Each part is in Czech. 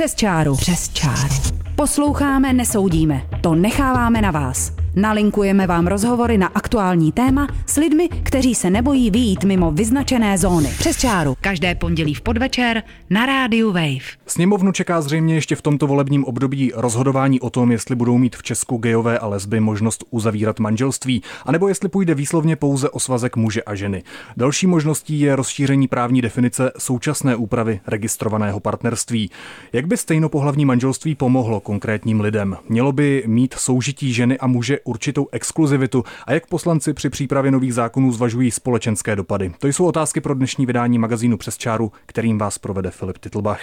Přes čáru. Přes čáru. Posloucháme, nesoudíme. To necháváme na vás. Nalinkujeme vám rozhovory na aktuální téma s lidmi, kteří se nebojí vyjít mimo vyznačené zóny. Přes čáru. Každé pondělí v podvečer na rádiu Wave. Sněmovnu čeká zřejmě ještě v tomto volebním období rozhodování o tom, jestli budou mít v Česku gejové a lesby možnost uzavírat manželství, anebo jestli půjde výslovně pouze o svazek muže a ženy. Další možností je rozšíření právní definice současné úpravy registrovaného partnerství. Jak by stejnopohlavní manželství pomohlo konkrétním lidem? Mělo by mít soužití ženy a muže určitou exkluzivitu a jak poslanci při přípravě nových zákonů zvažují společenské dopady. To jsou otázky pro dnešní vydání magazínu Přes čáru, kterým vás provede Filip Titlbach.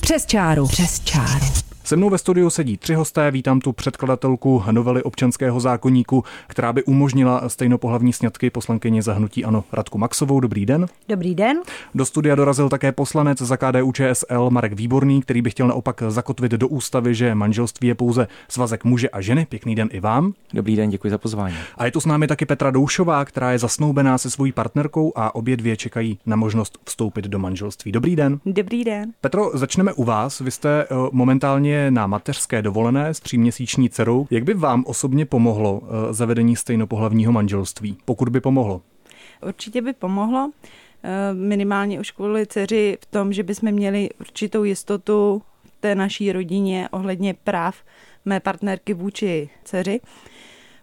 Přes čáru. Přes čáru. Se mnou ve studiu sedí tři hosté. Vítám tu předkladatelku novely občanského zákoníku, která by umožnila stejnopohlavní sňatky poslankyně zahnutí Ano Radku Maxovou. Dobrý den. Dobrý den. Do studia dorazil také poslanec za KDU ČSL Marek Výborný, který by chtěl naopak zakotvit do ústavy, že manželství je pouze svazek muže a ženy. Pěkný den i vám. Dobrý den, děkuji za pozvání. A je tu s námi taky Petra Doušová, která je zasnoubená se svojí partnerkou a obě dvě čekají na možnost vstoupit do manželství. Dobrý den. Dobrý den. Petro, začneme u vás. Vy jste eh, momentálně na mateřské dovolené s tříměsíční dcerou. Jak by vám osobně pomohlo eh, zavedení stejnopohlavního manželství, pokud by pomohlo? Určitě by pomohlo. Eh, minimálně už kvůli dceři v tom, že bychom měli určitou jistotu té naší rodině ohledně práv mé partnerky vůči dceři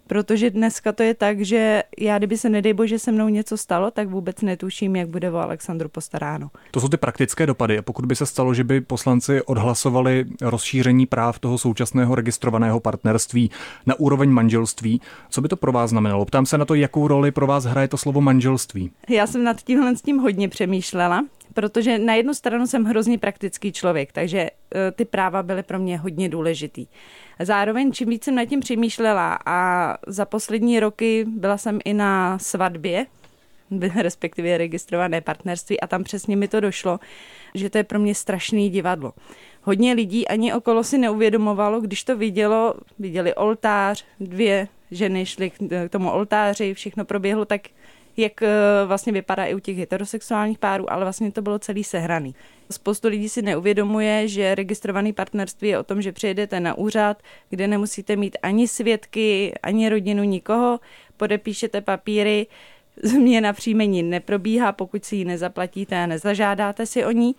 protože dneska to je tak, že já, kdyby se nedej bože se mnou něco stalo, tak vůbec netuším, jak bude o Alexandru postaráno. To jsou ty praktické dopady. A pokud by se stalo, že by poslanci odhlasovali rozšíření práv toho současného registrovaného partnerství na úroveň manželství, co by to pro vás znamenalo? Ptám se na to, jakou roli pro vás hraje to slovo manželství. Já jsem nad tímhle s tím hodně přemýšlela protože na jednu stranu jsem hrozně praktický člověk, takže e, ty práva byly pro mě hodně důležitý. Zároveň čím víc jsem nad tím přemýšlela a za poslední roky byla jsem i na svatbě, respektive registrované partnerství a tam přesně mi to došlo, že to je pro mě strašný divadlo. Hodně lidí ani okolo si neuvědomovalo, když to vidělo, viděli oltář, dvě ženy šly k tomu oltáři, všechno proběhlo tak jak eh, vlastně vypadá i u těch heterosexuálních párů, ale vlastně to bylo celý sehraný. Spoustu lidí si neuvědomuje, že registrovaný partnerství je o tom, že přijedete na úřad, kde nemusíte mít ani svědky, ani rodinu, nikoho, podepíšete papíry, změna příjmení neprobíhá, pokud si ji nezaplatíte a nezažádáte si o ní.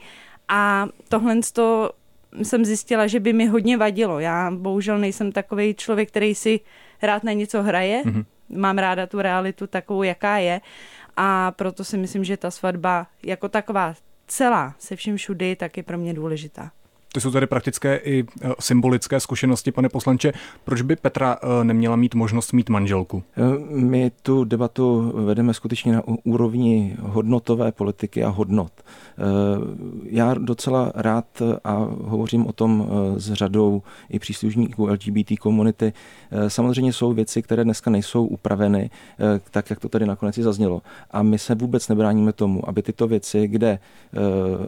A tohle to jsem zjistila, že by mi hodně vadilo. Já bohužel nejsem takový člověk, který si rád na něco hraje. Mm-hmm mám ráda tu realitu takovou, jaká je a proto si myslím, že ta svatba jako taková celá se vším všudy tak je pro mě důležitá. To jsou tady praktické i e, symbolické zkušenosti, pane poslanče. Proč by Petra e, neměla mít možnost mít manželku? E, my tu debatu vedeme skutečně na úrovni hodnotové politiky a hodnot. Já docela rád a hovořím o tom s řadou i příslušníků LGBT komunity. Samozřejmě jsou věci, které dneska nejsou upraveny, tak jak to tady nakonec i zaznělo. A my se vůbec nebráníme tomu, aby tyto věci, kde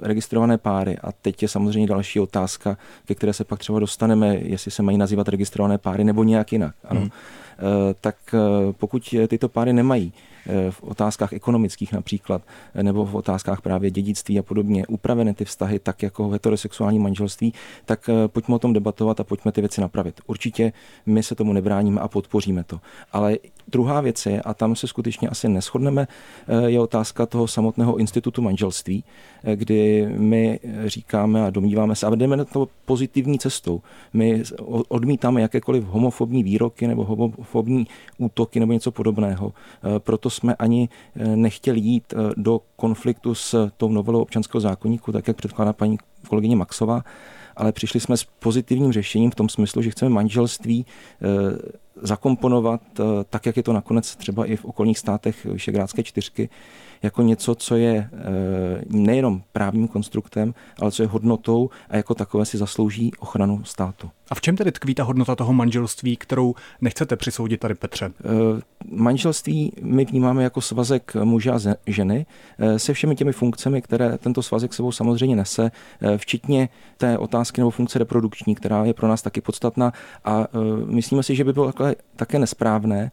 registrované páry, a teď je samozřejmě další otázka, ke které se pak třeba dostaneme, jestli se mají nazývat registrované páry nebo nějak jinak. Ano. Hmm. Tak eh, pokud tyto páry nemají Eh, v otázkách ekonomických například, eh, nebo v otázkách právě dědictví a podobně upraveny ty vztahy tak jako heterosexuální manželství, tak eh, pojďme o tom debatovat a pojďme ty věci napravit. Určitě my se tomu nebráníme a podpoříme to. Ale druhá věc je, a tam se skutečně asi neschodneme, je otázka toho samotného institutu manželství, kdy my říkáme a domníváme se, a jdeme na to pozitivní cestou. My odmítáme jakékoliv homofobní výroky nebo homofobní útoky nebo něco podobného. Proto jsme ani eh, nechtěli jít eh, do konfliktu s tou novelou občanského zákonníku, tak jak předkládá paní kolegyně Maxová, ale přišli jsme s pozitivním řešením v tom smyslu, že chceme manželství eh, zakomponovat tak, jak je to nakonec třeba i v okolních státech Vyšegrádské čtyřky, jako něco, co je nejenom právním konstruktem, ale co je hodnotou a jako takové si zaslouží ochranu státu. A v čem tedy tkví ta hodnota toho manželství, kterou nechcete přisoudit tady Petře? E, manželství my vnímáme jako svazek muže a ženy e, se všemi těmi funkcemi, které tento svazek sebou samozřejmě nese, e, včetně té otázky nebo funkce reprodukční, která je pro nás taky podstatná a myslíme si, že by bylo také nesprávné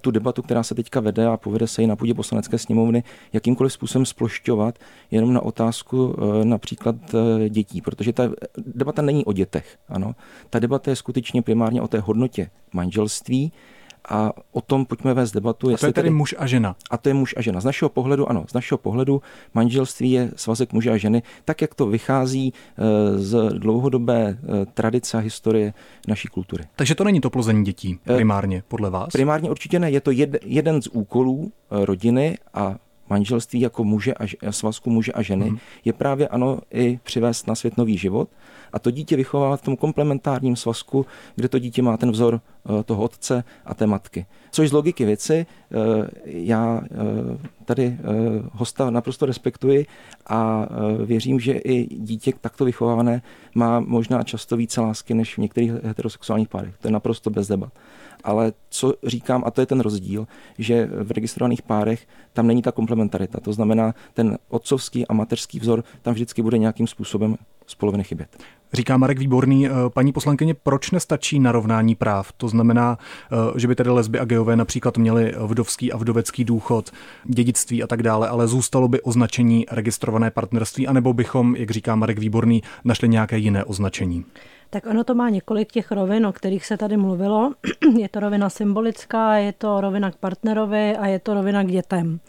tu debatu, která se teďka vede a povede se i na půdě poslanecké sněmovny, jakýmkoliv způsobem splošťovat jenom na otázku například dětí, protože ta debata není o dětech. Ano. Ta debata je skutečně primárně o té hodnotě manželství, a o tom pojďme vést debatu. A to je tedy muž a žena. A to je muž a žena. Z našeho pohledu, ano, z našeho pohledu manželství je svazek muže a ženy, tak jak to vychází eh, z dlouhodobé eh, tradice a historie naší kultury. Takže to není to plození dětí eh, primárně, podle vás? Primárně určitě ne. Je to jed, jeden z úkolů rodiny a manželství jako muže a svazku muže a ženy hmm. je právě ano i přivést na svět nový život a to dítě vychovávat v tom komplementárním svazku, kde to dítě má ten vzor toho otce a té matky. Což z logiky věci eh, já eh, tady hosta naprosto respektuji a věřím, že i dítě takto vychovávané má možná často více lásky než v některých heterosexuálních párech. To je naprosto bez debat. Ale co říkám, a to je ten rozdíl, že v registrovaných párech tam není ta komplementarita. To znamená, ten otcovský a mateřský vzor tam vždycky bude nějakým způsobem z poloviny chybět. Říká Marek Výborný, eh, paní poslankyně, proč nestačí narovnání práv? To znamená, eh, že by tedy lesby a geové například měly vdovský a vdovecký důchod, dědictví a tak dále, ale zůstalo by označení registrované partnerství, anebo bychom, jak říká Marek Výborný, našli nějaké jiné označení? Tak ono to má několik těch rovin, o kterých se tady mluvilo. Je to rovina symbolická, je to rovina k partnerovi a je to rovina k dětem.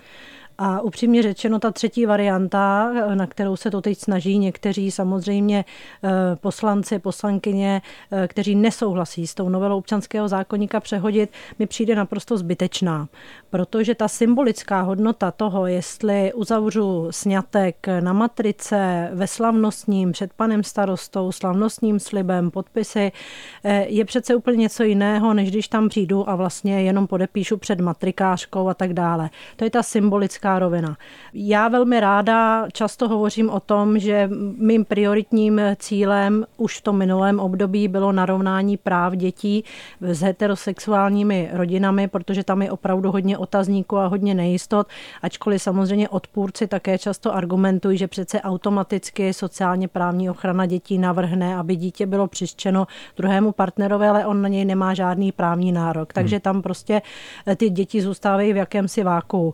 A upřímně řečeno, ta třetí varianta, na kterou se to teď snaží někteří samozřejmě eh, poslanci, poslankyně, eh, kteří nesouhlasí s tou novelou občanského zákonníka přehodit, mi přijde naprosto zbytečná. Protože ta symbolická hodnota toho, jestli uzavřu snětek na matrice ve slavnostním před panem starostou, slavnostním slibem, podpisy, eh, je přece úplně něco jiného, než když tam přijdu a vlastně jenom podepíšu před matrikářkou a tak dále. To je ta symbolická politická rovina. Já velmi ráda často hovořím o tom, že mým prioritním cílem už v tom minulém období bylo narovnání práv dětí s heterosexuálními rodinami, protože tam je opravdu hodně otazníků a hodně nejistot, ačkoliv samozřejmě odpůrci také často argumentují, že přece automaticky sociálně právní ochrana dětí navrhne, aby dítě bylo přištěno druhému partnerovi, ale on na něj nemá žádný právní nárok. Takže hmm. tam prostě ty děti zůstávají v jakémsi váku.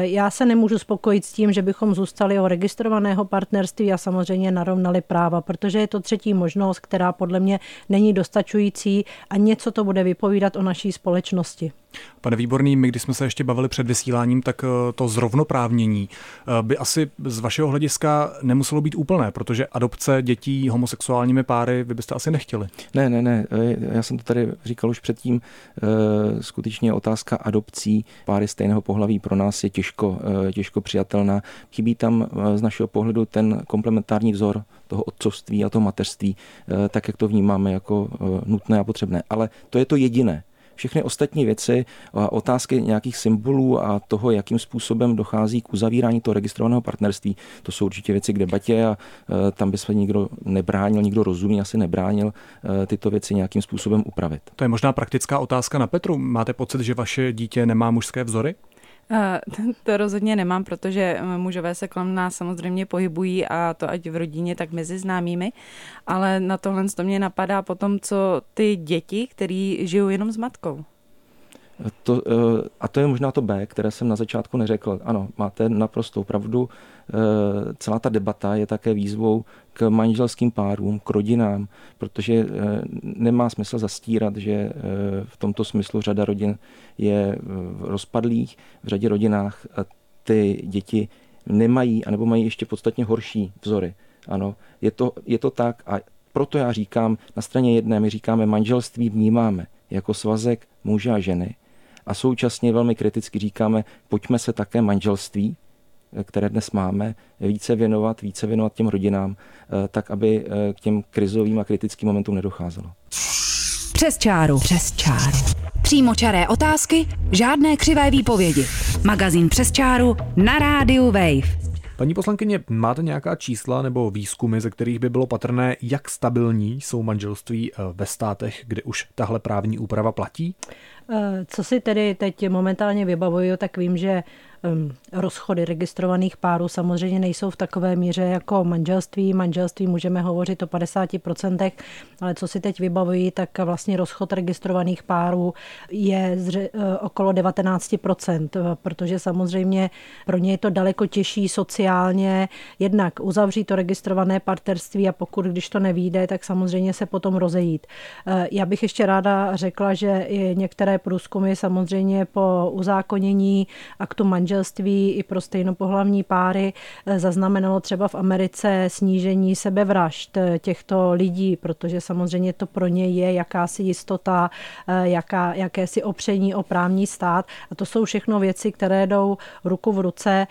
Já se nemůžu spokojit s tím, že bychom zůstali o registrovaného partnerství a samozřejmě narovnali práva, protože je to třetí možnost, která podle mě není dostačující a něco to bude vypovídat o naší společnosti. Pane Výborný, my když jsme se ještě bavili před vysíláním, tak eh, to zrovnoprávnění eh, by asi z vašeho hlediska nemuselo být úplné, protože adopce dětí homosexuálními páry vy byste asi nechtěli. Ne, ne, ne, eh, já jsem to tady říkal už předtím, skutečně otázka adopcí páry stejného pohlaví pro nás je těžko, těžko přijatelná. Chybí tam z našeho pohledu ten komplementární vzor toho otcovství a toho mateřství, tak jak to vnímáme jako nutné a potřebné. Ale to je to jediné. Všechny ostatní věci, otázky nějakých symbolů a toho, jakým způsobem dochází k uzavírání toho registrovaného partnerství, to jsou určitě věci k debatě a e, tam by se nikdo nebránil, nikdo rozumí asi nebránil e, tyto věci nějakým způsobem upravit. To je možná praktická otázka na Petru. Máte pocit, že vaše dítě nemá mužské vzory? To rozhodně nemám, protože mužové se kolem nás samozřejmě pohybují a to ať v rodině, tak mezi známými, ale na tohle to mě napadá potom, co ty děti, který žijou jenom s matkou. To, eh, a to je možná to B, které jsem na začátku neřekl. Ano, máte naprostou pravdu. Eh, celá ta debata je také výzvou k manželským párům, k rodinám, protože eh, nemá smysl zastírat, že v tomto smyslu řada rodin je rozpadlých. V řadě rodinách ty děti nemají, anebo mají ještě podstatně horší vzory. Ano, je to, je to tak a proto já říkám, na straně jedné my říkáme, manželství vnímáme jako svazek muže a ženy, a současně velmi kriticky říkáme, pojďme se také manželství, které dnes máme, více věnovat, více věnovat těm rodinám, eh, tak aby eh, k těm krizovým a kritickým momentům nedocházelo. Přes čáru. Přes čáru. čaré otázky, žádné křivé výpovědi. Magazín Přes čáru na rádiu Wave. Paní poslankyně, máte nějaká čísla nebo výzkumy, ze kterých by bylo patrné, jak stabilní jsou manželství eh, ve státech, kde už tahle právní úprava platí? Eh, co si tedy teď momentálně vybavuju, tak vím, že rozchody registrovaných párů samozřejmě nejsou v takové míře jako manželství. Manželství můžeme hovořit o 50%, ale co si teď vybavují, tak vlastně rozchod registrovaných párů je eh, okolo 19%, protože samozřejmě pro ně je to daleko těžší sociálně jednak uzavřít to registrované partnerství a pokud, když to nevíde, tak samozřejmě se potom rozejít. Eh, já bych ještě ráda řekla, že některé průzkumy samozřejmě po uzákonění aktu manželství manželství i pro stejnopohlavní páry eh, zaznamenalo třeba v Americe snížení sebevražd eh, těchto lidí, protože samozřejmě to pro ně je jakási jistota, eh, jaká, jakési opření o právní stát a to jsou všechno věci, které jdou ruku v ruce.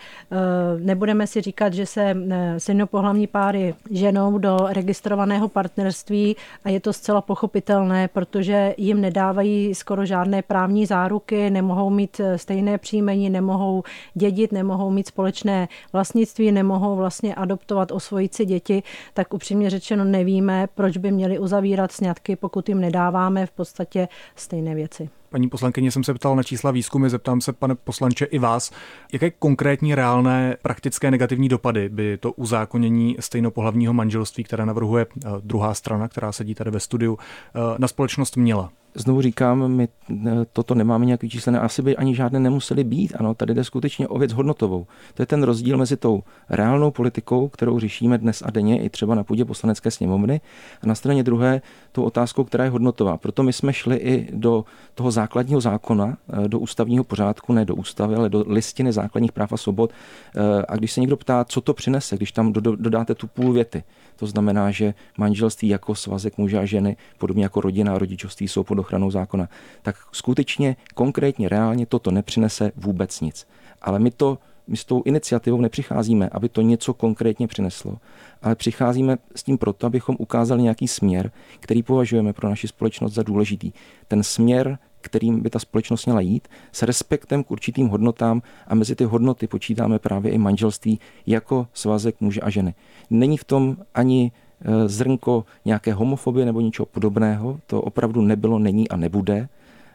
Nebudeme si říkat, že se stejnopohlavní páry ženou do registrovaného partnerství a je to zcela pochopitelné, protože jim nedávají skoro žádné právní záruky, nemohou mít stejné příjmení, nemohou dědit, nemohou mít společné vlastnictví, nemohou vlastně adoptovat, osvojit si děti, tak upřímně řečeno nevíme, proč by měli uzavírat sňatky, pokud jim nedáváme v podstatě stejné věci. Paní poslankyně jsem se ptal na čísla výzkumy, zeptám se, pane poslanče, i vás. Jaké konkrétní reálné praktické negativní dopady by to uzákonění stejnopohlavního manželství, které navrhuje eh, druhá strana, která sedí tady ve studiu, eh, na společnost měla? znovu říkám, my eh, toto nemáme nějaký číslené, asi by ani žádné nemuseli být. Ano, tady jde skutečně o věc hodnotovou. To je ten rozdíl mezi tou reálnou politikou, kterou řešíme dnes a denně i třeba na půdě poslanecké sněmovny, a na straně druhé tou otázkou, která je hodnotová. Proto my jsme šli i do toho základního zákona, eh, do ústavního pořádku, ne do ústavy, ale do listiny základních práv a svobod. Eh, a když se někdo ptá, co to přinese, když tam dodáte tu půl věty, to znamená, že manželství jako svazek muže a ženy, podobně jako rodina a rodičovství jsou pod ochranou zákona, tak skutečně konkrétně reálně toto nepřinese vůbec nic. Ale my to my s tou iniciativou nepřicházíme, aby to něco konkrétně přineslo, ale přicházíme s tím proto, abychom ukázali nějaký směr, který považujeme pro naši společnost za důležitý. Ten směr, kterým by ta společnost měla jít, s respektem k určitým hodnotám a mezi ty hodnoty počítáme právě i manželství jako svazek muže a ženy. Není v tom ani e, zrnko nějaké homofobie nebo něčeho podobného, to opravdu nebylo, není a nebude,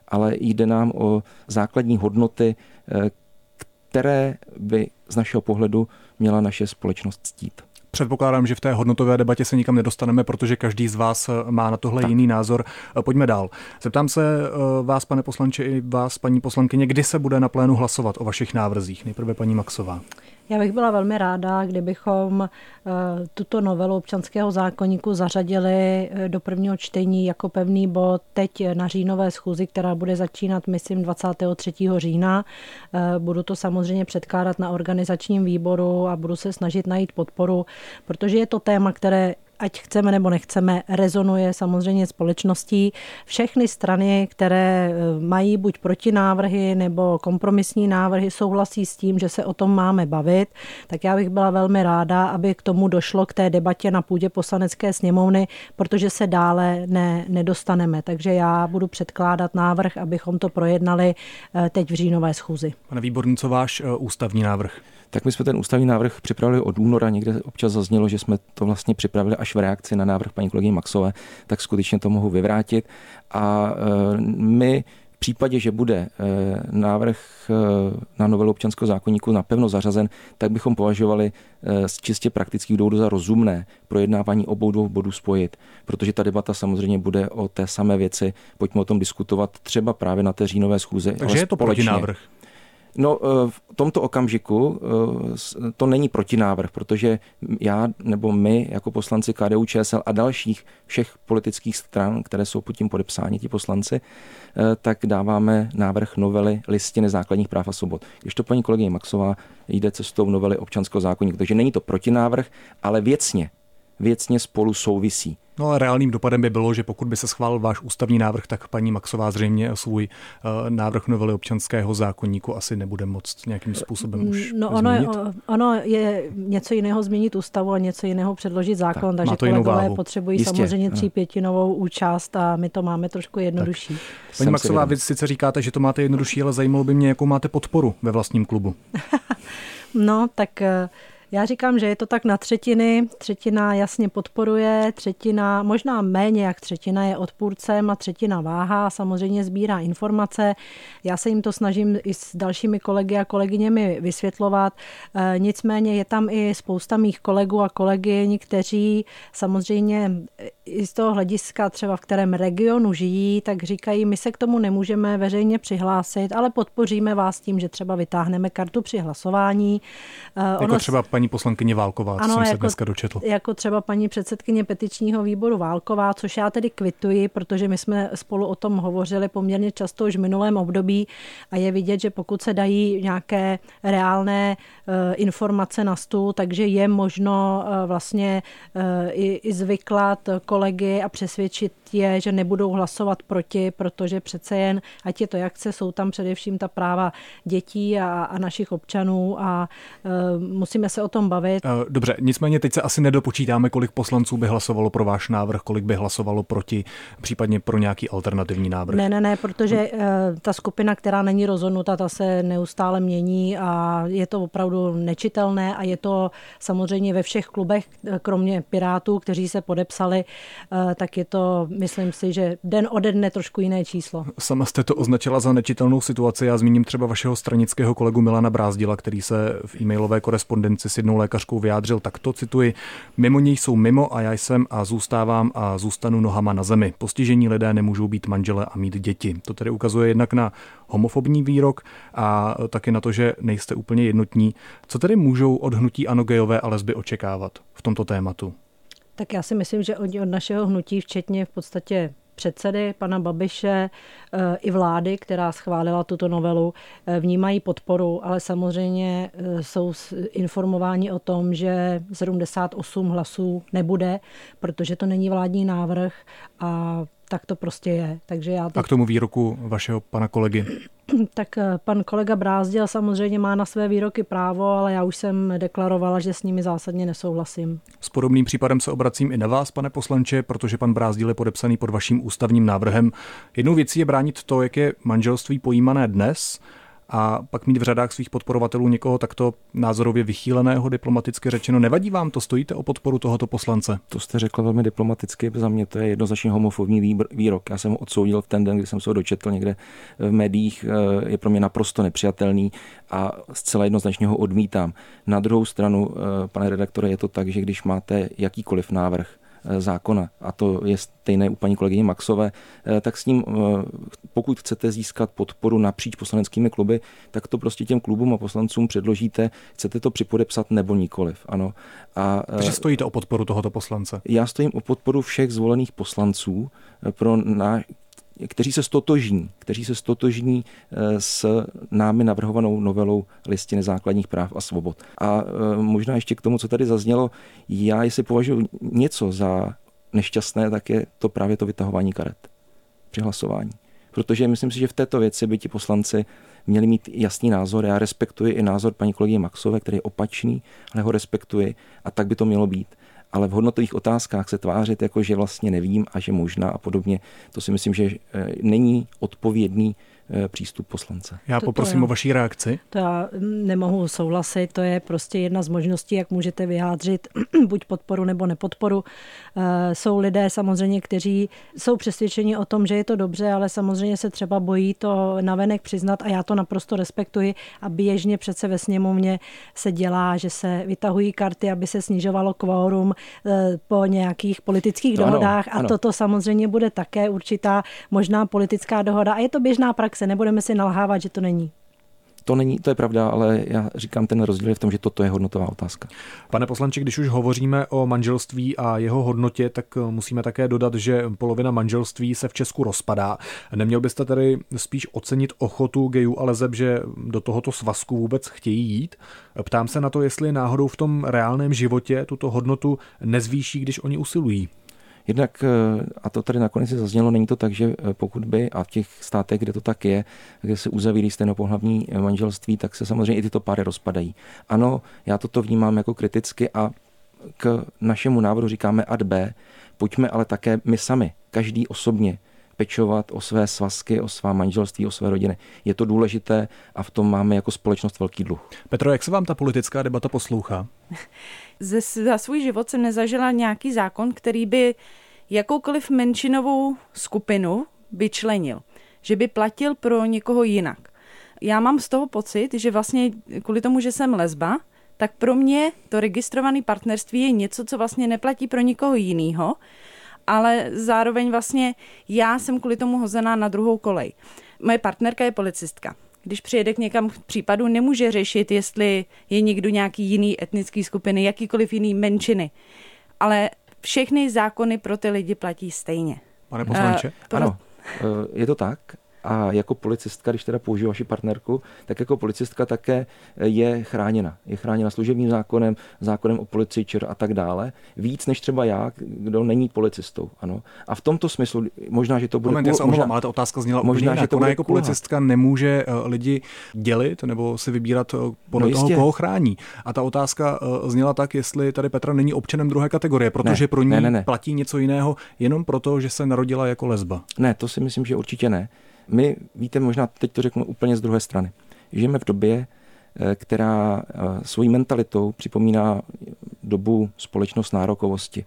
ale jde nám o základní hodnoty, e, které by z našeho pohledu měla naše společnost ctít. Předpokládám, že v té hodnotové debatě se nikam nedostaneme, protože každý z vás eh, má na tohle tak. jiný názor. Eh, pojďme dál. Zeptám se eh, vás, pane poslanče, i vás, paní poslankyně, kdy se bude na plénu hlasovat o vašich návrzích. Nejprve paní Maxová. Já bych byla velmi ráda, kdybychom eh, tuto novelu občanského zákonníku zařadili eh, do prvního čtení jako pevný bod teď na říjnové schůzi, která bude začínat, myslím, 23. října. Eh, budu to samozřejmě předkládat na organizačním výboru a budu se snažit najít podporu, protože je to téma, které ať chceme nebo nechceme, rezonuje samozřejmě společností. Všechny strany, které eh, mají buď protinávrhy nebo kompromisní návrhy, souhlasí s tím, že se o tom máme bavit. Tak já bych byla velmi ráda, aby k tomu došlo k té debatě na půdě poslanecké sněmovny, protože se dále ne, nedostaneme. Takže já budu předkládat návrh, abychom to projednali eh, teď v říjnové schůzi. Pane Výborný, co váš eh, ústavní návrh? tak my jsme ten ústavní návrh připravili od února, někde občas zaznělo, že jsme to vlastně připravili až v reakci na návrh paní kolegyně Maxové, tak skutečně to mohu vyvrátit. A e, my v případě, že bude e, návrh e, na novelu občanského zákonníku napevno zařazen, tak bychom považovali z čistě praktických důvodů za rozumné projednávání obou dvou bodů spojit, protože ta debata samozřejmě bude o té samé věci. Pojďme o tom diskutovat třeba právě na té říjnové schůze. Takže je to protinávrh. No, eh, v tomto okamžiku eh, to není protinávrh, protože já nebo my jako poslanci KDU, ČSL a dalších všech politických stran, které jsou pod tím podepsáni, ti poslanci, eh, tak dáváme návrh novely listiny základních práv a svobod. Když to paní kolegyně Maxová jde cestou novely občanského zákonníku. Takže není to protinávrh, ale věcně, věcně spolu souvisí. No a reálným dopadem by bylo, že pokud by se schválil váš ústavní návrh, tak paní Maxová zřejmě svůj uh, návrh novely občanského zákonníku asi nebude moct nějakým způsobem už No ono, změnit. ono je něco jiného změnit ústavu a něco jiného předložit zákon, tak, takže kolegové potřebují Jistě. samozřejmě třípětinovou účast a my to máme trošku jednodušší. Tak. Paní Maxová, vy sice říkáte, že to máte jednodušší, ale zajímalo by mě, jakou máte podporu ve vlastním klubu. no, tak uh, Já říkám, že je to tak na třetiny. Třetina jasně podporuje, třetina, možná méně jak třetina je odpůrcem a třetina váha. Samozřejmě sbírá informace. Já se jim to snažím i s dalšími kolegy a kolegyněmi vysvětlovat. E, nicméně je tam i spousta mých kolegů a kolegyň, kteří samozřejmě i z toho hlediska třeba v kterém regionu žijí, tak říkají, my se k tomu nemůžeme veřejně přihlásit, ale podpoříme vás tím, že třeba vytáhneme kartu při hlasování. E, jako ono... třeba paní poslankyně Válková, co ano, jsem jako, se dneska dočetl. Jako třeba paní předsedkyně petičního výboru Válková, což já tedy kvituji, protože my jsme spolu o tom hovořili poměrně často už v minulém období a je vidět, že pokud se dají nějaké reálné uh, informace na stůl, takže je možno uh, vlastně i, i zvyklat kolegy a přesvědčit je, že nebudou hlasovat proti, protože přece jen, ať je to jak chce, jsou tam především ta práva dětí a, a našich občanů a uh, musíme se o tom bavit. Eh, dobře, nicméně teď se asi nedopočítáme, kolik poslanců by hlasovalo pro váš návrh, kolik by hlasovalo proti, případně pro nějaký alternativní návrh. Ne, ne, ne, protože uh, ta skupina, která není rozhodnuta, ta se neustále mění a je to opravdu nečitelné a je to samozřejmě ve všech klubech, kromě Pirátů, kteří se podepsali, tak je to myslím si, že den ode dne trošku jiné číslo. Sama jste to označila za nečitelnou situaci. Já zmíním třeba vašeho stranického kolegu Milana Brázdila, který se v e-mailové korespondenci s jednou lékařkou vyjádřil takto, cituji, mimo něj jsou mimo a já jsem a zůstávám a zůstanu nohama na zemi. Postižení lidé nemůžou být manžele a mít děti. To tedy ukazuje jednak na homofobní výrok a taky na to, že nejste úplně jednotní. Co tedy můžou od hnutí ano gejové a lesby očekávat v tomto tématu? Tak já si myslím, že oni od našeho hnutí, včetně v podstatě předsedy pana Babiše eh, i vlády, která schválila tuto novelu, eh, vnímají podporu, ale samozřejmě eh, jsou informováni o tom, že 78 hlasů nebude, protože to není vládní návrh a tak to prostě je. Takže já teď... A k tomu výroku vašeho pana kolegy? tak eh, pan kolega Brázdil samozřejmě má na své výroky právo, ale já už jsem deklarovala, že s nimi zásadně nesouhlasím. S podobným případem se obracím i na vás, pane poslanče, protože pan Brázdil je podepsaný pod vaším ústavním návrhem. Jednou věcí je bránit to, jak je manželství pojímané dnes, a pak mít v řadách svých podporovatelů někoho takto názorově vychýleného, diplomaticky řečeno. Nevadí vám to? Stojíte o podporu tohoto poslance? To jste řekl velmi diplomaticky. Za mě to je jednoznačně homofobní výrok. Já jsem ho odsoudil v ten den, kdy jsem se ho dočetl někde v médiích. Eh, je pro mě naprosto nepřijatelný a zcela jednoznačně ho odmítám. Na druhou stranu, eh, pane redaktore, je to tak, že když máte jakýkoliv návrh, zákona, a to je stejné u paní kolegyně Maxové, eh, tak s ním, eh, pokud chcete získat podporu napříč poslaneckými kluby, tak to prostě těm klubům a poslancům předložíte, chcete to připodepsat nebo nikoliv. Ano. A, Takže stojíte o podporu tohoto poslance? Já stojím o podporu všech zvolených poslanců pro na, kteří se stotožní, kteří se stotožní eh, s námi navrhovanou novelou listiny základních práv a svobod. A eh, možná ještě k tomu, co tady zaznělo, já jestli považuji něco za nešťastné, tak je to právě to vytahování karet při hlasování. Protože myslím si, že v této věci by ti poslanci měli mít jasný názor. Já respektuji i názor paní kolegyně Maxové, který je opačný, ale ho respektuji a tak by to mělo být ale v hodnotových otázkách se tvářit jako, že vlastně nevím a že možná a podobně, to si myslím, že eh, není odpovědný přístup poslance. Já poprosím to, to o vaší reakci. To já nemohu souhlasit, to je prostě jedna z možností, jak můžete vyjádřit buď podporu nebo nepodporu. Eh, jsou lidé samozřejmě, kteří jsou přesvědčeni o tom, že je to dobře, ale samozřejmě se třeba bojí to navenek přiznat a já to naprosto respektuji a běžně přece ve sněmovně se dělá, že se vytahují karty, aby se snižovalo kvórum eh, po nějakých politických to dohodách ano, a ano. toto samozřejmě bude také určitá možná politická dohoda a je to běžná praxe praxe, nebudeme si nalhávat, že to není. To není, to je pravda, ale já říkám, ten rozdíl je v tom, že toto je hodnotová otázka. Pane poslanče, když už hovoříme o manželství a jeho hodnotě, tak eh, musíme také dodat, že polovina manželství se v Česku rozpadá. Neměl byste tedy spíš ocenit ochotu gejů a lezeb, že do tohoto svazku vůbec chtějí jít? Ptám se na to, jestli náhodou v tom reálném životě tuto hodnotu nezvýší, když oni usilují. Jednak, eh, a to tady nakonec zaznělo, není to tak, že eh, pokud by, a v těch státech, kde to tak je, kde se uzavírí stejnopohlavní eh, manželství, tak se samozřejmě i tyto páry rozpadají. Ano, já toto vnímám jako kriticky a k našemu návrhu říkáme ad B, pojďme ale také my sami, každý osobně, pečovat o své svazky, o svá manželství, o své rodiny. Je to důležité a v tom máme jako společnost velký dluh. Petro, jak se vám ta politická debata poslouchá? Ze, za svůj život jsem nezažila nějaký zákon, který by jakoukoliv menšinovou skupinu vyčlenil, že by platil pro někoho jinak. Já mám z toho pocit, že vlastně kvůli tomu, že jsem lesba, tak pro mě to registrované partnerství je něco, co vlastně neplatí pro nikoho jiného, ale zároveň vlastně já jsem kvůli tomu hozená na druhou kolej. Moje partnerka je policistka. Když přijede k někam k případu, nemůže řešit, jestli je někdo nějaký jiný etnický skupiny, jakýkoliv jiný menšiny. Ale všechny zákony pro ty lidi platí stejně. Pane poslanče? Uh, pro... Ano, eh, je to tak. A jako policistka, když teda použiju vaši partnerku, tak jako policistka také je chráněna. Je chráněna služebním zákonem, zákonem o policii ČR a tak dále. Víc než třeba já, kdo není policistou. Ano. A v tomto smyslu, možná, že to bude... Moment, já se omlouvám, ale ta otázka zněla možná, že to Ona jako policistka nemůže eh, lidi dělit nebo si vybírat eh, podle no toho, koho chrání. A ta otázka eh, zněla tak, jestli tady Petra není občanem druhé kategorie, protože ne, pro ní ne, ne, ne. platí něco jiného jenom proto, že se narodila jako lesba. Ne, to si myslím, že určitě ne. My, víte, možná teď to řeknu úplně z druhé strany. Žijeme v době, eh, která eh, svojí mentalitou připomíná dobu společnost nárokovosti.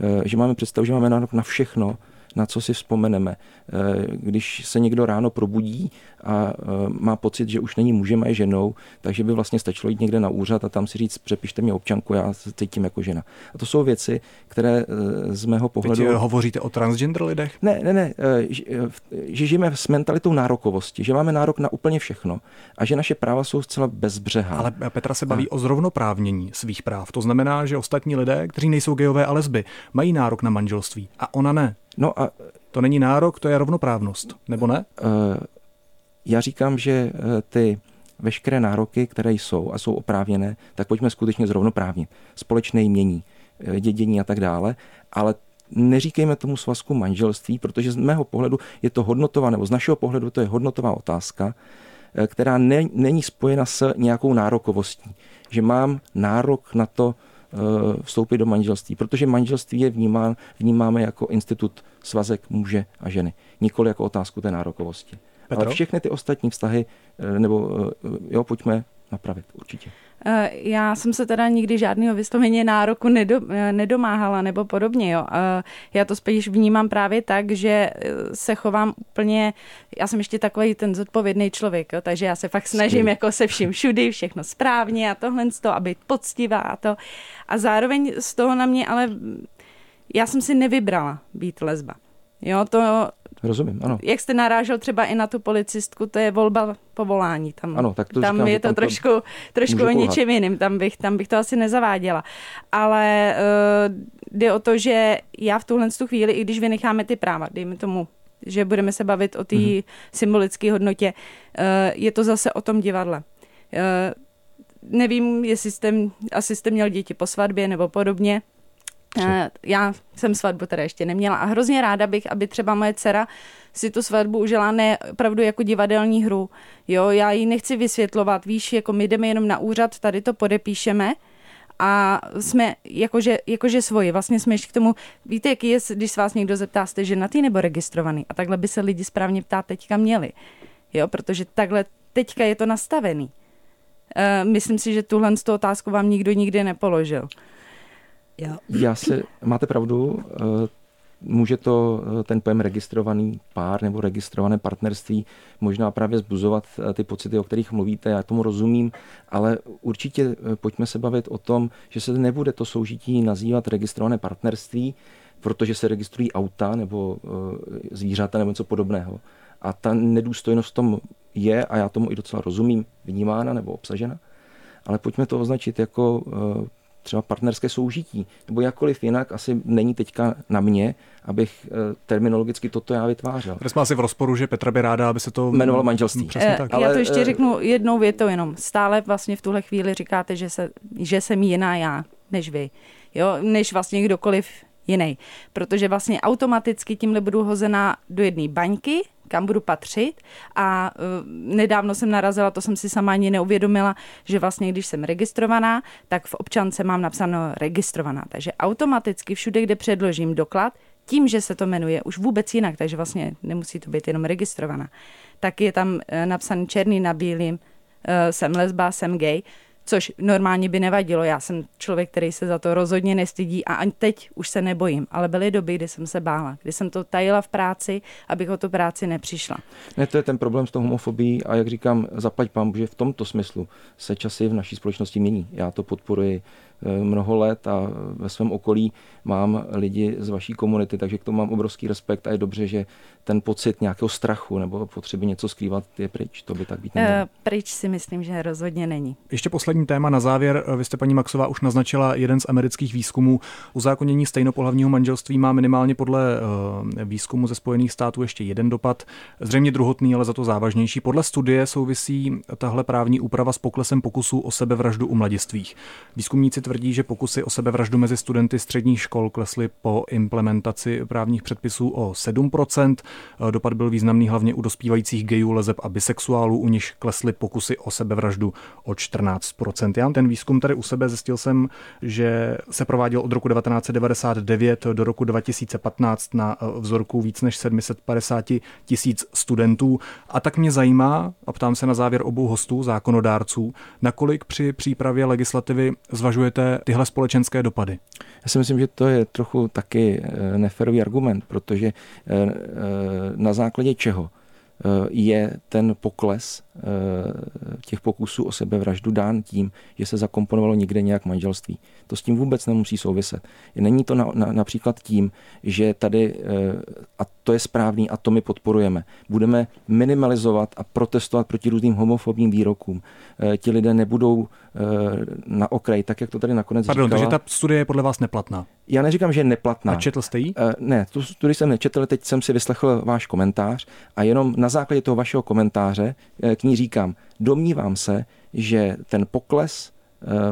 Eh, že máme představu, že máme nárok na všechno, na co si vzpomeneme. Eh, když se někdo ráno probudí a eh, má pocit, že už není mužem a je ženou, takže by vlastně stačilo jít někde na úřad a tam si říct, přepište mi občanku, já se cítím jako žena. A to jsou věci, které eh, z mého pohledu... Teď hovoříte o transgender lidech? Ne, ne, ne, že žijeme s mentalitou nárokovosti, že máme nárok na úplně všechno a že naše práva jsou zcela bezbřehá. Ale Petra se baví a... o zrovnoprávnění svých práv. To znamená, že ostatní lidé, kteří nejsou gejové a lesby, mají nárok na manželství a ona ne. No a to není nárok, to je rovnoprávnost, nebo ne? Eh, já říkám, že eh, ty veškeré nároky, které jsou a jsou oprávněné, tak pojďme skutečně zrovnoprávnit. Společné jmění, eh, dědění a tak dále, ale neříkejme tomu svazku manželství, protože z mého pohledu je to hodnotová, nebo z našeho pohledu to je hodnotová otázka, která ne, není spojena s nějakou nárokovostí. Že mám nárok na to vstoupit do manželství, protože manželství je vnímán, vnímáme jako institut svazek muže a ženy, nikoli jako otázku té nárokovosti. Petro? Ale všechny ty ostatní vztahy, eh, nebo eh, jo, pojďme napravit určitě. Eh, já jsem se teda nikdy žádného vysloveně nároku nedo, eh, nedomáhala nebo podobně. Jo. Eh, já to spíš vnímám právě tak, že se chovám úplně, já jsem ještě takový ten zodpovědný člověk, jo, takže já se fakt snažím Skvělý. jako se vším všudy, všechno správně a tohle z toho, aby poctivá a to. A zároveň z toho na mě ale já jsem si nevybrala být lesba. Jo, to Rozumím, ano. Jak jste narážel třeba i na tu policistku, to je volba povolání. Tam, ano, tak to tam říkám, je to trošku, trošku o něčem jiným, tam bych, tam bych to asi nezaváděla. Ale uh, jde o to, že já v tuhle chvíli, i když vynecháme ty práva, dejme tomu, že budeme se bavit o té mm-hmm. symbolické hodnotě, uh, je to zase o tom divadle. Uh, nevím, jestli jste, asi jste měl děti po svatbě nebo podobně, já jsem svatbu teda ještě neměla a hrozně ráda bych, aby třeba moje dcera si tu svatbu užila ne opravdu jako divadelní hru. Jo, já jí nechci vysvětlovat, víš, jako my jdeme jenom na úřad, tady to podepíšeme a jsme jakože, jakože svoji. Vlastně jsme ještě k tomu, víte, jaký je, když se vás někdo zeptá, jste ženatý nebo registrovaný? A takhle by se lidi správně ptát teďka měli. Jo, protože takhle teďka je to nastavený. Uh, myslím si, že tuhle otázku vám nikdo nikdy nepoložil. Já, Já si, máte pravdu, eh, může to eh, ten pojem registrovaný pár nebo registrované partnerství možná právě zbuzovat eh, ty pocity, o kterých mluvíte, já tomu rozumím, ale určitě pojďme se bavit o tom, že se nebude to soužití nazývat registrované partnerství, protože se registrují auta nebo zvířata nebo něco podobného. A ta nedůstojnost v tom je, a já tomu i docela rozumím, vnímána nebo obsažena, ale pojďme to označit jako třeba partnerské soužití, nebo jakkoliv jinak, asi není teďka na mě, abych eh, terminologicky toto já vytvářel. Tady jsme asi v rozporu, že Petra by ráda, aby se to jmenovalo manželství. Přesně tak. Já to ještě eh, řeknu jednou větou jenom. Stále vlastně v tuhle chvíli říkáte, že, se, že jsem jiná já, než vy. Jo, než vlastně kdokoliv jiný. Protože vlastně automaticky tímhle budu hozená do jedné baňky, kam budu patřit. A uh, nedávno jsem narazila, to jsem si sama ani neuvědomila, že vlastně když jsem registrovaná, tak v občance mám napsáno registrovaná, takže automaticky všude, kde předložím doklad, tím, že se to jmenuje už vůbec jinak, takže vlastně nemusí to být jenom registrovaná, tak je tam uh, napsaný černý na bílým, uh, jsem lesba, jsem gay, což normálně by nevadilo. Já jsem člověk, který se za to rozhodně nestydí a ani teď už se nebojím, ale byly doby, kdy jsem se bála, kdy jsem to tajila v práci, abych o tu práci nepřišla. Ne, to je ten problém s tou homofobií a jak říkám, zaplať pán, že v tomto smyslu se časy v naší společnosti mění. Já to podporuji mnoho let a ve svém okolí mám lidi z vaší komunity, takže k tomu mám obrovský respekt a je dobře, že ten pocit nějakého strachu nebo potřeby něco skrývat je pryč. To by tak být nemělo. Uh, pryč si myslím, že rozhodně není. Ještě poslední téma na závěr. Vy jste, paní Maxová, už naznačila jeden z amerických výzkumů. Uzákonění stejnopohlavního manželství má minimálně podle výzkumu ze Spojených států ještě jeden dopad, zřejmě druhotný, ale za to závažnější. Podle studie souvisí tahle právní úprava s poklesem pokusů o sebevraždu u mladistvých. Výzkumníci tvrdí, že pokusy o sebevraždu mezi studenty středních škol klesly po implementaci právních předpisů o 7%. Dopad byl významný hlavně u dospívajících gejů, lezeb a bisexuálů, u nich klesly pokusy o sebevraždu o 14%. Já ten výzkum tady u sebe zjistil jsem, že se prováděl od roku 1999 do roku 2015 na vzorku víc než 750 tisíc studentů. A tak mě zajímá, a ptám se na závěr obou hostů, zákonodárců, nakolik při přípravě legislativy zvažujete vnímáte tyhle společenské dopady? Já si myslím, že to je trochu taky eh, neferový argument, protože eh, eh, na základě čeho je ten pokles těch pokusů o sebevraždu dán tím, že se zakomponovalo někde nějak manželství. To s tím vůbec nemusí souviset. Není to na, na, například tím, že tady, a to je správný a to my podporujeme, budeme minimalizovat a protestovat proti různým homofobním výrokům. Ti lidé nebudou na okraj, tak jak to tady nakonec Pardon, říkala. takže ta studie je podle vás neplatná? Já neříkám, že je neplatná. A četl jste ji? Ne, tu studii jsem nečetl, teď jsem si vyslechl váš komentář a jenom na základě toho vašeho komentáře k ní říkám, domnívám se, že ten pokles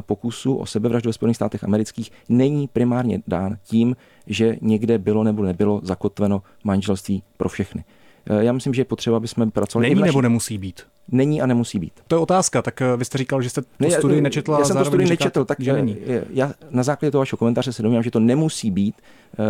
pokusu o sebevraždu ve Spojených státech amerických není primárně dán tím, že někde bylo nebo nebylo zakotveno manželství pro všechny. Já myslím, že je potřeba, aby jsme pracovali. Není naší... nebo nemusí být? Není a nemusí být. To je otázka, tak vy jste říkal, že jste tu ne, studii nečetl. Já jsem tu studii nečetl, tak že není. Já na základě toho vašeho komentáře se domnívám, že to nemusí být uh,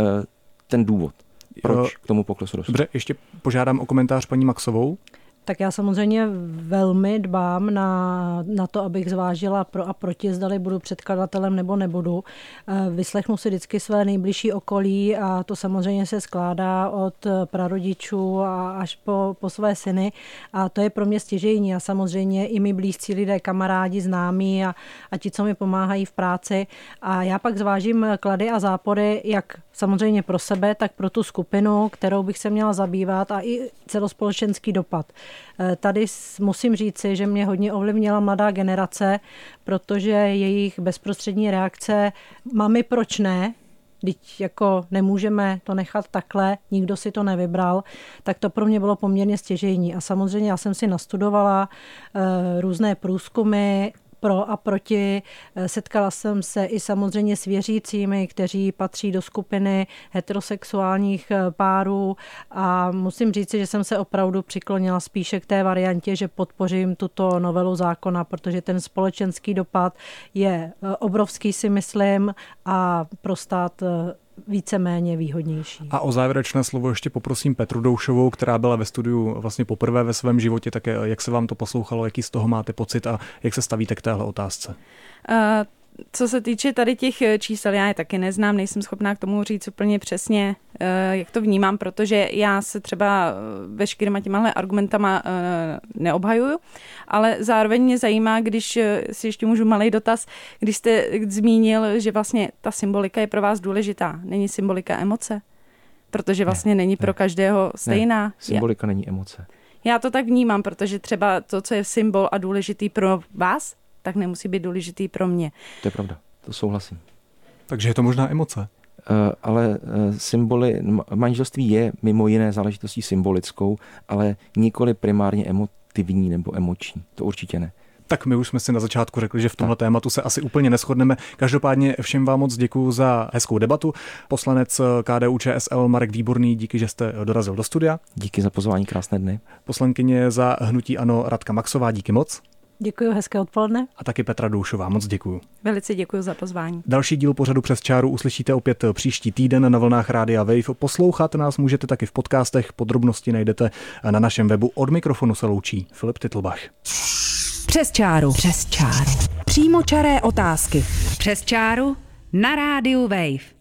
ten důvod, proč jo, k tomu poklesu došlo. Dobře, ještě požádám o komentář paní Maxovou. Tak já samozřejmě velmi dbám na, na to, abych zvážila pro a proti, zdali budu předkladatelem nebo nebudu. Eh, vyslechnu si vždycky své nejbližší okolí a to samozřejmě se skládá od prarodičů a až po, po své syny a to je pro mě stěžejní a samozřejmě i mi blízcí lidé, kamarádi, známí a, a ti, co mi pomáhají v práci a já pak zvážím klady a zápory, jak samozřejmě pro sebe, tak pro tu skupinu, kterou bych se měla zabývat a i celospolečenský dopad. Eh, tady musím říci, že mě hodně ovlivnila mladá generace, protože jejich bezprostřední reakce, mami, proč ne, teď jako nemůžeme to nechat takhle, nikdo si to nevybral, tak to pro mě bylo poměrně stěžejní. A samozřejmě já jsem si nastudovala uh, různé průzkumy, pro a proti. Eh, setkala jsem se i samozřejmě s věřícími, kteří patří do skupiny heterosexuálních eh, párů a musím říct, že jsem se opravdu přiklonila spíše k té variantě, že podpořím tuto novelu zákona, protože ten společenský dopad je eh, obrovský, si myslím, a pro stát víceméně výhodnější. A o závěrečné slovo ještě poprosím Petru Doušovou, která byla ve studiu vlastně poprvé ve svém životě, tak jak se vám to poslouchalo, jaký z toho máte pocit a jak se stavíte k téhle otázce? Uh, co se týče tady těch eh, čísel, já je taky neznám, nejsem schopná k tomu říct úplně přesně, eh, jak to vnímám, protože já se třeba eh, veškerýma těma argumentama neobhajuju, ale zároveň mě zajímá, když si ještě můžu malý dotaz, když jste zmínil, že vlastně ta symbolika je pro vás důležitá. Není symbolika emoce? Protože vlastně ne, není ne, pro každého stejná. Ne, symbolika já, není emoce. Já to tak vnímám, protože třeba to, co je symbol a důležitý pro vás, tak nemusí být důležitý pro mě. To je pravda, to souhlasím. Takže je to možná emoce. Uh, ale uh, symboly, manželství je mimo jiné záležitostí symbolickou, ale nikoli primárně emotivní nebo emoční. To určitě ne. Tak my už jsme si na začátku řekli, že v tomhle tématu se asi úplně neschodneme. Každopádně všem vám moc děkuji za hezkou debatu. Poslanec KDU ČSL Marek Výborný, díky, že jste dorazil do studia. Díky za pozvání, krásné dny. Poslankyně za hnutí Ano Radka Maxová, díky moc. Děkuji, hezké odpoledne. A taky Petra Doušová, moc děkuji. Velice děkuji za pozvání. Další díl pořadu přes čáru uslyšíte opět příští týden na vlnách Rádia Wave. Poslouchat nás můžete taky v podcastech, podrobnosti najdete na našem webu. Od mikrofonu se loučí Filip Titlbach. Přes čáru. Přes čáru. Přímočaré otázky. Přes čáru na rádiu Wave.